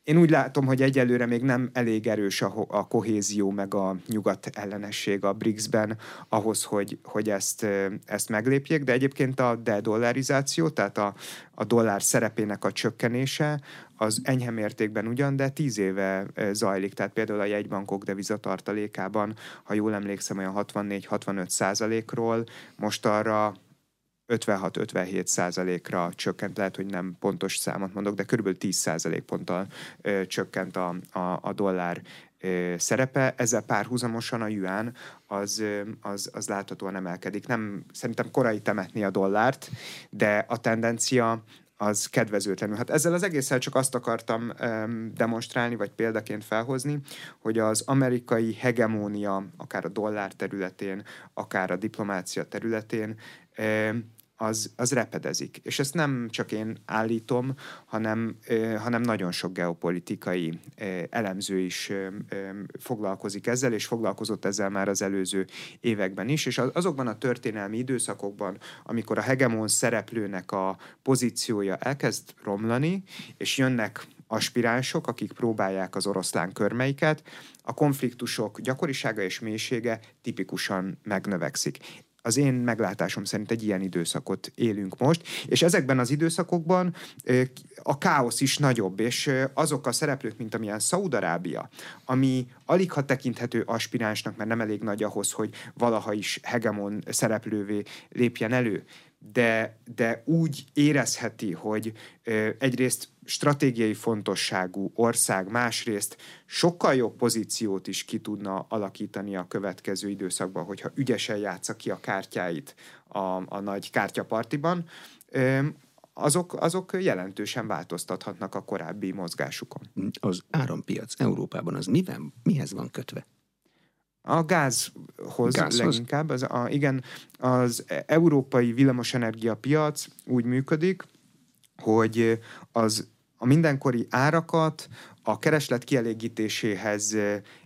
Én úgy látom, hogy egyelőre még nem elég erős a, a kohézió meg a nyugat ellenesség a BRICS-ben ahhoz, hogy, hogy ezt, ezt meglépjék, de egyébként a dedollarizáció, tehát a, a dollár szerepének a csökkenése, az enyhe mértékben ugyan, de tíz éve zajlik. Tehát például a jegybankok devizatartalékában, ha jól emlékszem, olyan 64-65 százalékról, most arra 56-57 százalékra csökkent, lehet, hogy nem pontos számot mondok, de körülbelül 10 százalék ponttal ö, csökkent a, a, a dollár ö, szerepe. Ezzel párhuzamosan a yuan az, az, az láthatóan emelkedik. Nem, szerintem korai temetni a dollárt, de a tendencia az kedvezőtlenül. Hát ezzel az egésszel csak azt akartam um, demonstrálni, vagy példaként felhozni, hogy az amerikai hegemónia, akár a dollár területén, akár a diplomácia területén um, az, az repedezik. És ezt nem csak én állítom, hanem, hanem nagyon sok geopolitikai elemző is foglalkozik ezzel, és foglalkozott ezzel már az előző években is, és azokban a történelmi időszakokban, amikor a hegemon szereplőnek a pozíciója elkezd romlani, és jönnek aspiránsok, akik próbálják az oroszlán körmeiket, a konfliktusok gyakorisága és mélysége tipikusan megnövekszik az én meglátásom szerint egy ilyen időszakot élünk most, és ezekben az időszakokban a káosz is nagyobb, és azok a szereplők, mint amilyen Szaudarábia, ami alig ha tekinthető aspiránsnak, mert nem elég nagy ahhoz, hogy valaha is hegemon szereplővé lépjen elő, de, de úgy érezheti, hogy egyrészt stratégiai fontosságú ország, másrészt sokkal jobb pozíciót is ki tudna alakítani a következő időszakban, hogyha ügyesen játsza ki a kártyáit a, a nagy kártyapartiban, azok, azok jelentősen változtathatnak a korábbi mozgásukon. Az árampiac Európában az miben, mihez van kötve? A gázhoz, gázhoz? leginkább. Az, a, igen, az európai villamosenergia piac úgy működik, hogy az a mindenkori árakat a kereslet kielégítéséhez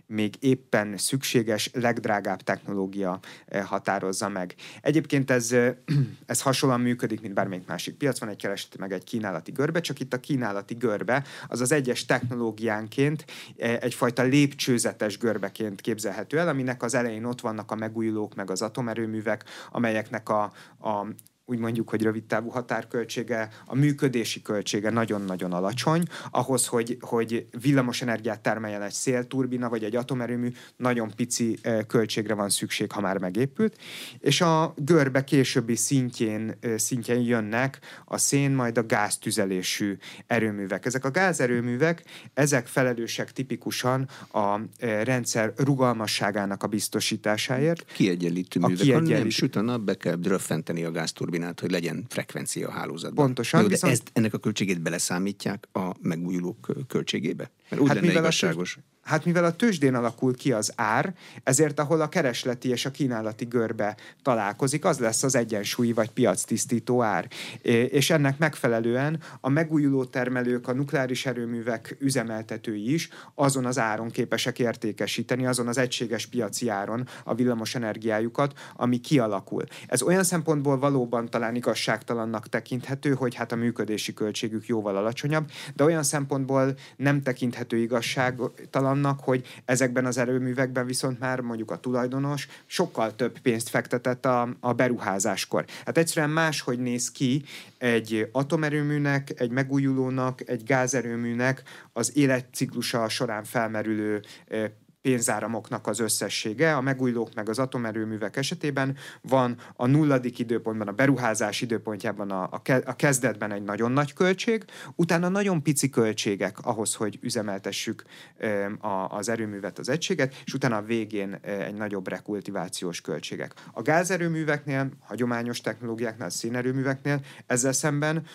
még éppen szükséges, legdrágább technológia határozza meg. Egyébként ez, ez hasonlóan működik, mint bármelyik másik piac, van egy kereslet meg egy kínálati görbe, csak itt a kínálati görbe az az egyes technológiánként egyfajta lépcsőzetes görbeként képzelhető el, aminek az elején ott vannak a megújulók, meg az atomerőművek, amelyeknek a, a úgy mondjuk, hogy rövid távú határköltsége, a működési költsége nagyon-nagyon alacsony, ahhoz, hogy, hogy villamos energiát termeljen egy szélturbina vagy egy atomerőmű, nagyon pici költségre van szükség, ha már megépült, és a görbe későbbi szintjén, szintjén jönnek a szén, majd a gáztüzelésű erőművek. Ezek a gázerőművek, ezek felelősek tipikusan a rendszer rugalmasságának a biztosításáért. Kiegyenlítő művek, a kiegyenlítő... nem süt a nap, be kell röffenteni a gázturbinát, hogy legyen frekvencia a hálózatban. Pontosan. Jó, de viszont... ezt, ennek a költségét beleszámítják a megújulók költségébe? Mert úgy hát lenne igazságos. A Hát mivel a tőzsdén alakul ki az ár, ezért ahol a keresleti és a kínálati görbe találkozik, az lesz az egyensúlyi vagy piactisztító ár. És ennek megfelelően a megújuló termelők, a nukleáris erőművek üzemeltetői is azon az áron képesek értékesíteni, azon az egységes piaci áron a villamos energiájukat, ami kialakul. Ez olyan szempontból valóban talán igazságtalannak tekinthető, hogy hát a működési költségük jóval alacsonyabb, de olyan szempontból nem tekinthető igazságtalan annak, hogy ezekben az erőművekben viszont már mondjuk a tulajdonos sokkal több pénzt fektetett a, a beruházáskor. Hát egyszerűen máshogy néz ki egy atomerőműnek, egy megújulónak, egy gázerőműnek az életciklusa során felmerülő eh, pénzáramoknak az összessége. A megújulók meg az atomerőművek esetében van a nulladik időpontban, a beruházás időpontjában a, a kezdetben egy nagyon nagy költség, utána nagyon pici költségek ahhoz, hogy üzemeltessük az erőművet, az egységet, és utána a végén egy nagyobb rekultivációs költségek. A gázerőműveknél, hagyományos technológiáknál, szénerőműveknél ezzel szemben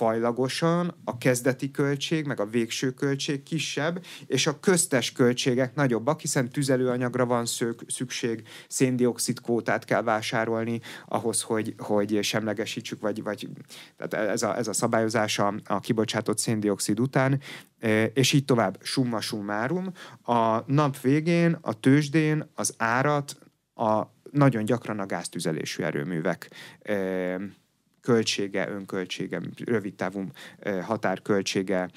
fajlagosan a kezdeti költség, meg a végső költség kisebb, és a köztes költségek nagyobbak, hiszen tüzelőanyagra van szükség, széndiokszid kvótát kell vásárolni ahhoz, hogy, hogy semlegesítsük, vagy, vagy tehát ez, a, ez a szabályozás a, a kibocsátott széndiokszid után, e, és így tovább, summa summarum. A nap végén a tőzsdén az árat a nagyon gyakran a gáztüzelésű erőművek e, költsége, önköltsége, rövidtávú határköltsége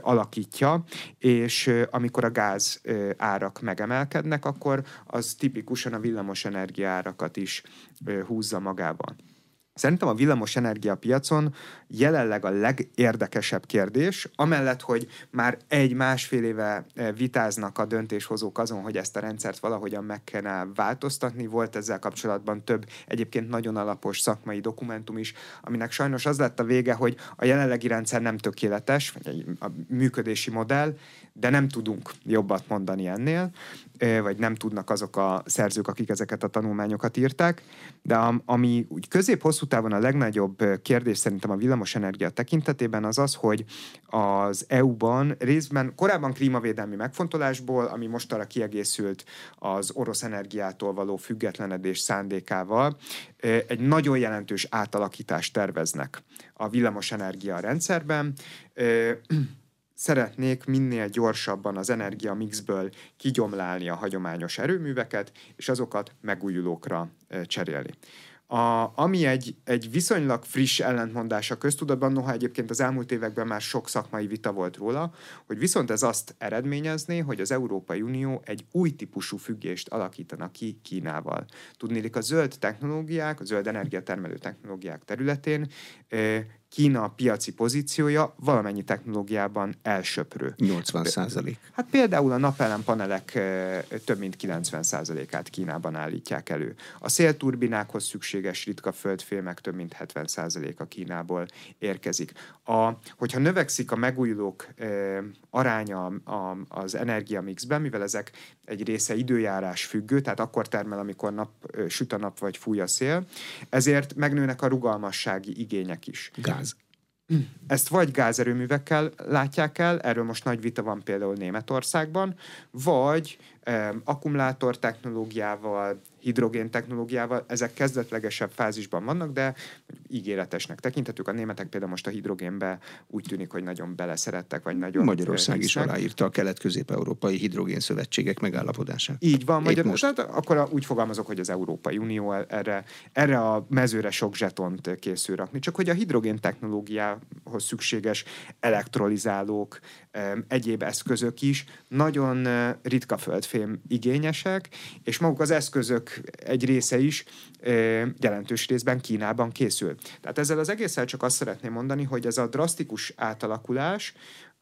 alakítja, és amikor a gáz árak megemelkednek, akkor az tipikusan a villamos árakat is húzza magával. Szerintem a villamos piacon jelenleg a legérdekesebb kérdés, amellett, hogy már egy-másfél éve eh, vitáznak a döntéshozók azon, hogy ezt a rendszert valahogyan meg kellene változtatni. Volt ezzel kapcsolatban több egyébként nagyon alapos szakmai dokumentum is, aminek sajnos az lett a vége, hogy a jelenlegi rendszer nem tökéletes, a működési modell, de nem tudunk jobbat mondani ennél, vagy nem tudnak azok a szerzők, akik ezeket a tanulmányokat írták, de ami úgy közép-hosszú távon a legnagyobb kérdés szerintem a villamosenergia tekintetében az az, hogy az EU-ban részben korábban klímavédelmi megfontolásból, ami most arra kiegészült az orosz energiától való függetlenedés szándékával, egy nagyon jelentős átalakítást terveznek a villamosenergia rendszerben szeretnék minél gyorsabban az energiamixből kigyomlálni a hagyományos erőműveket, és azokat megújulókra cserélni. A, ami egy, egy viszonylag friss ellentmondás a köztudatban, noha egyébként az elmúlt években már sok szakmai vita volt róla, hogy viszont ez azt eredményezné, hogy az Európai Unió egy új típusú függést alakítana ki Kínával. Tudnélik a zöld technológiák, a zöld energiatermelő technológiák területén Kína piaci pozíciója valamennyi technológiában elsöprő. 80 százalék. Hát például a napelempanelek több mint 90 százalékát Kínában állítják elő. A szélturbinákhoz szükséges ritka földfémek több mint 70 százaléka Kínából érkezik. A, hogyha növekszik a megújulók aránya a, az energiamixben, mivel ezek egy része időjárás függő, tehát akkor termel, amikor nap, süt a nap vagy fúj a szél, ezért megnőnek a rugalmassági igények is. Gáz. Ezt vagy gázerőművekkel látják el, erről most nagy vita van például Németországban, vagy akkumulátor technológiával, hidrogén technológiával, ezek kezdetlegesebb fázisban vannak, de ígéretesnek tekinthetők. A németek például most a hidrogénbe úgy tűnik, hogy nagyon beleszerettek, vagy nagyon... Magyarország is aláírta a kelet-közép-európai hidrogén szövetségek megállapodását. Így van, Magyarország, most. akkor úgy fogalmazok, hogy az Európai Unió erre, erre a mezőre sok zsetont készül rakni. Csak hogy a hidrogén technológiához szükséges elektrolizálók, egyéb eszközök is nagyon ritka föld földfém igényesek, és maguk az eszközök egy része is jelentős részben Kínában készül. Tehát ezzel az egésszel csak azt szeretném mondani, hogy ez a drasztikus átalakulás,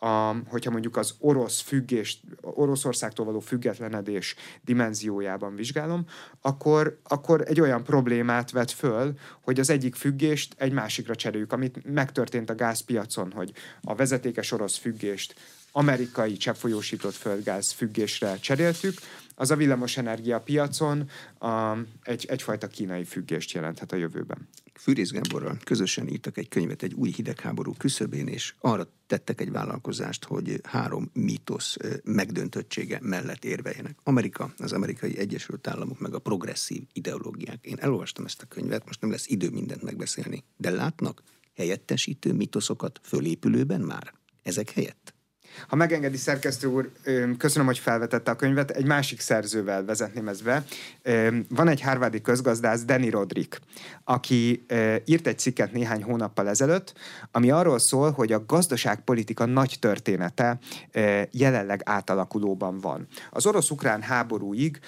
a, hogyha mondjuk az orosz függés, Oroszországtól való függetlenedés dimenziójában vizsgálom, akkor, akkor egy olyan problémát vet föl, hogy az egyik függést egy másikra cseréljük, amit megtörtént a gázpiacon, hogy a vezetékes orosz függést amerikai cseppfolyósított földgáz függésre cseréltük, az a villamosenergia piacon a, egy, egyfajta kínai függést jelenthet a jövőben. Fűrész Gáborral közösen írtak egy könyvet egy új hidegháború küszöbén, és arra tettek egy vállalkozást, hogy három mítosz megdöntöttsége mellett érveljenek. Amerika, az amerikai Egyesült Államok, meg a progresszív ideológiák. Én elolvastam ezt a könyvet, most nem lesz idő mindent megbeszélni, de látnak helyettesítő mitoszokat fölépülőben már? Ezek helyett? Ha megengedi szerkesztő úr, köszönöm, hogy felvetette a könyvet, egy másik szerzővel vezetném ezt be. Van egy harvardi közgazdász, Danny Rodrik, aki írt egy cikket néhány hónappal ezelőtt, ami arról szól, hogy a gazdaságpolitika nagy története jelenleg átalakulóban van. Az orosz-ukrán háborúig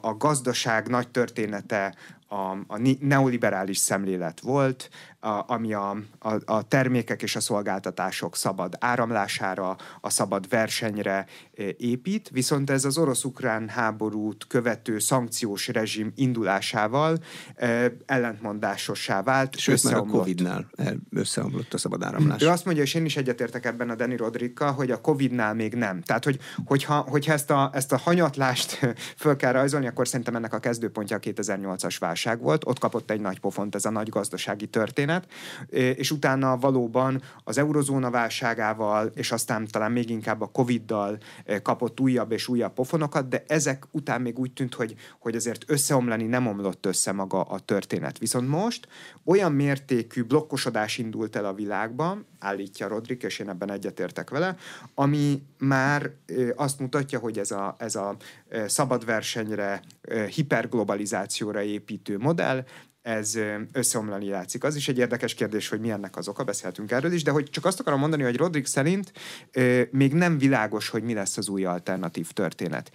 a gazdaság nagy története a, a neoliberális szemlélet volt, a, ami a, a, a termékek és a szolgáltatások szabad áramlására, a szabad versenyre e, épít, viszont ez az orosz-ukrán háborút követő szankciós rezsim indulásával e, ellentmondásossá vált. Sőt, már a Covid-nál összeomlott a szabad áramlás. Ő azt mondja, és én is egyetértek ebben a Dani Rodrika, hogy a Covid-nál még nem. Tehát, hogy, hogyha, hogyha ezt, a, ezt a hanyatlást föl kell rajzolni, akkor szerintem ennek a kezdőpontja a 2008-as válság volt. Ott kapott egy nagy pofont ez a nagy gazdasági történet, történet, és utána valóban az eurozóna válságával, és aztán talán még inkább a Covid-dal kapott újabb és újabb pofonokat, de ezek után még úgy tűnt, hogy, hogy azért összeomlani nem omlott össze maga a történet. Viszont most olyan mértékű blokkosodás indult el a világban, állítja Rodrik, és én ebben egyetértek vele, ami már azt mutatja, hogy ez a, ez a szabad versenyre, hiperglobalizációra építő modell, ez összeomlani látszik. Az is egy érdekes kérdés, hogy mi ennek az oka, beszéltünk erről is, de hogy csak azt akarom mondani, hogy Rodrik szerint még nem világos, hogy mi lesz az új alternatív történet.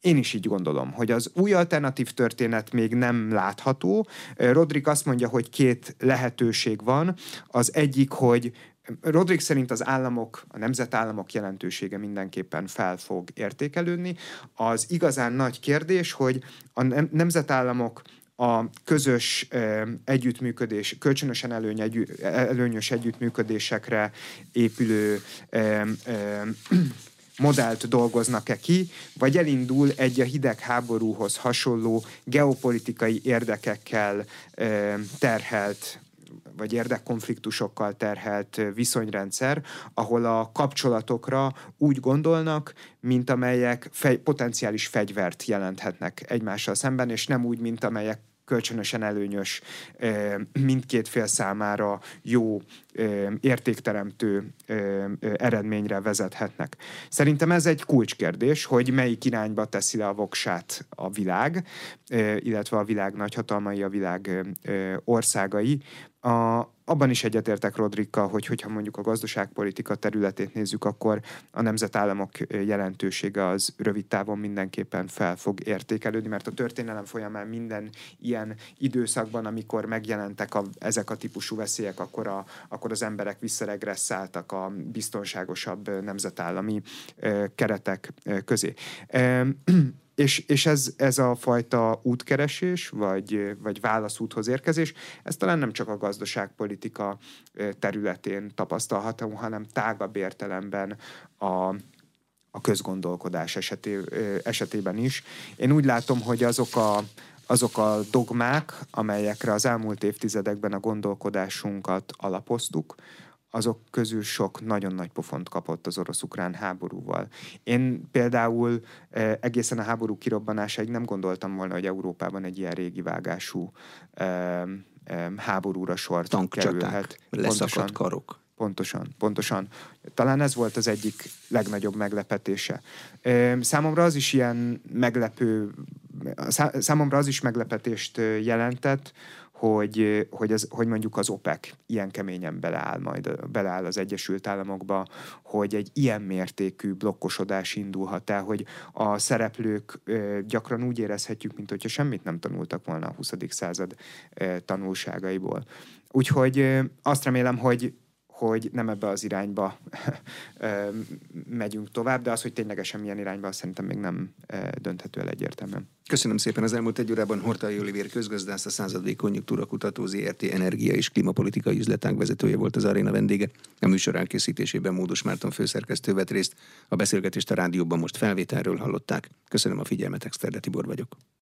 Én is így gondolom, hogy az új alternatív történet még nem látható. Rodrik azt mondja, hogy két lehetőség van. Az egyik, hogy Rodrik szerint az államok, a nemzetállamok jelentősége mindenképpen fel fog értékelődni. Az igazán nagy kérdés, hogy a nemzetállamok a közös együttműködés, kölcsönösen előnyös együttműködésekre épülő modellt dolgoznak-e ki, vagy elindul egy a hidegháborúhoz hasonló geopolitikai érdekekkel terhelt vagy érdekkonfliktusokkal terhelt viszonyrendszer, ahol a kapcsolatokra úgy gondolnak, mint amelyek fej, potenciális fegyvert jelenthetnek egymással szemben, és nem úgy, mint amelyek kölcsönösen előnyös, mindkét fél számára jó, értékteremtő eredményre vezethetnek. Szerintem ez egy kulcskérdés, hogy melyik irányba teszi le a voksát a világ, illetve a világ nagyhatalmai, a világ országai, a, abban is egyetértek Rodrikkal, hogy hogyha mondjuk a gazdaságpolitika területét nézzük, akkor a nemzetállamok jelentősége az rövid távon mindenképpen fel fog értékelődni, mert a történelem folyamán minden ilyen időszakban, amikor megjelentek a, ezek a típusú veszélyek, akkor, a, akkor az emberek visszaregresszáltak a biztonságosabb nemzetállami keretek közé. És, és ez, ez a fajta útkeresés, vagy, vagy válaszúthoz érkezés, ez talán nem csak a gazdaságpolitika területén tapasztalható, hanem tágabb értelemben a, a közgondolkodás eseté, esetében is. Én úgy látom, hogy azok a, azok a dogmák, amelyekre az elmúlt évtizedekben a gondolkodásunkat alapoztuk, azok közül sok nagyon nagy pofont kapott az orosz-ukrán háborúval. Én például eh, egészen a háború kirobbanásáig nem gondoltam volna, hogy Európában egy ilyen régi vágású eh, eh, háborúra sort Tankcsaták, kerülhet. leszakadt karok. Pontosan, pontosan. Talán ez volt az egyik legnagyobb meglepetése. Számomra az is ilyen meglepő, számomra az is meglepetést jelentett, hogy, hogy, az, hogy mondjuk az OPEC ilyen keményen beleáll majd, beleáll az Egyesült Államokba, hogy egy ilyen mértékű blokkosodás indulhat el, hogy a szereplők gyakran úgy érezhetjük, mint hogyha semmit nem tanultak volna a 20. század tanulságaiból. Úgyhogy azt remélem, hogy hogy nem ebbe az irányba megyünk tovább, de az, hogy ténylegesen milyen irányba, szerintem még nem dönthető el egyértelműen. Köszönöm szépen. Az elmúlt egy órában Hortai Olivér közgazdász, a századék konjunktúra kutató ZRT energia és klímapolitikai üzletág vezetője volt az aréna vendége. A műsor elkészítésében Módos Márton főszerkesztő vett részt. A beszélgetést a rádióban most felvételről hallották. Köszönöm a figyelmet, Exterde Tibor vagyok.